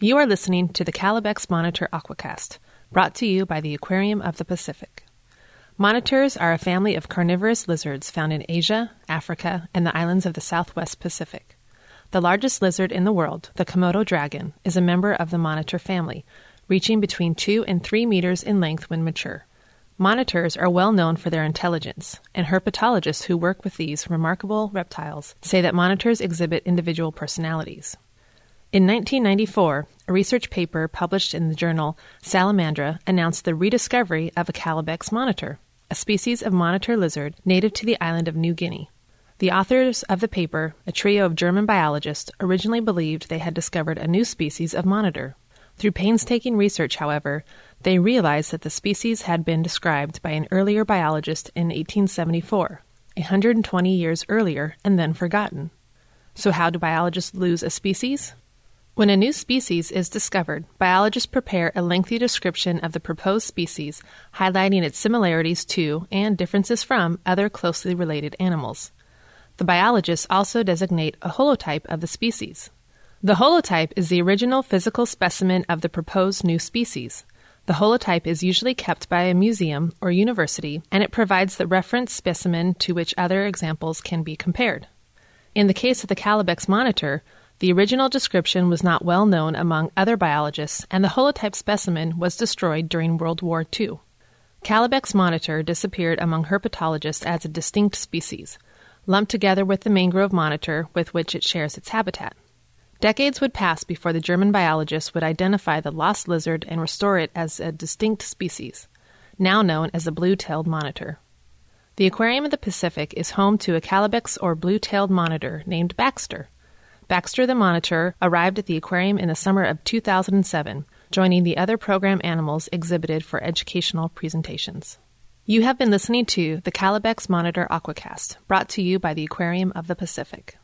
You are listening to the Calibex Monitor Aquacast, brought to you by the Aquarium of the Pacific. Monitors are a family of carnivorous lizards found in Asia, Africa, and the islands of the southwest Pacific. The largest lizard in the world, the Komodo dragon, is a member of the monitor family, reaching between 2 and 3 meters in length when mature. Monitors are well known for their intelligence, and herpetologists who work with these remarkable reptiles say that monitors exhibit individual personalities. In 1994, a research paper published in the journal Salamandra announced the rediscovery of a Calibex monitor, a species of monitor lizard native to the island of New Guinea. The authors of the paper, a trio of German biologists, originally believed they had discovered a new species of monitor. Through painstaking research, however, they realized that the species had been described by an earlier biologist in 1874, 120 years earlier, and then forgotten. So, how do biologists lose a species? When a new species is discovered, biologists prepare a lengthy description of the proposed species, highlighting its similarities to and differences from other closely related animals. The biologists also designate a holotype of the species. The holotype is the original physical specimen of the proposed new species. The holotype is usually kept by a museum or university, and it provides the reference specimen to which other examples can be compared. In the case of the Calibex monitor, the original description was not well known among other biologists, and the holotype specimen was destroyed during World War II. Calibex monitor disappeared among herpetologists as a distinct species, lumped together with the mangrove monitor with which it shares its habitat. Decades would pass before the German biologists would identify the lost lizard and restore it as a distinct species, now known as the blue tailed monitor. The Aquarium of the Pacific is home to a Calibex or blue tailed monitor named Baxter. Baxter the Monitor arrived at the aquarium in the summer of 2007, joining the other program animals exhibited for educational presentations. You have been listening to the Calibex Monitor Aquacast, brought to you by the Aquarium of the Pacific.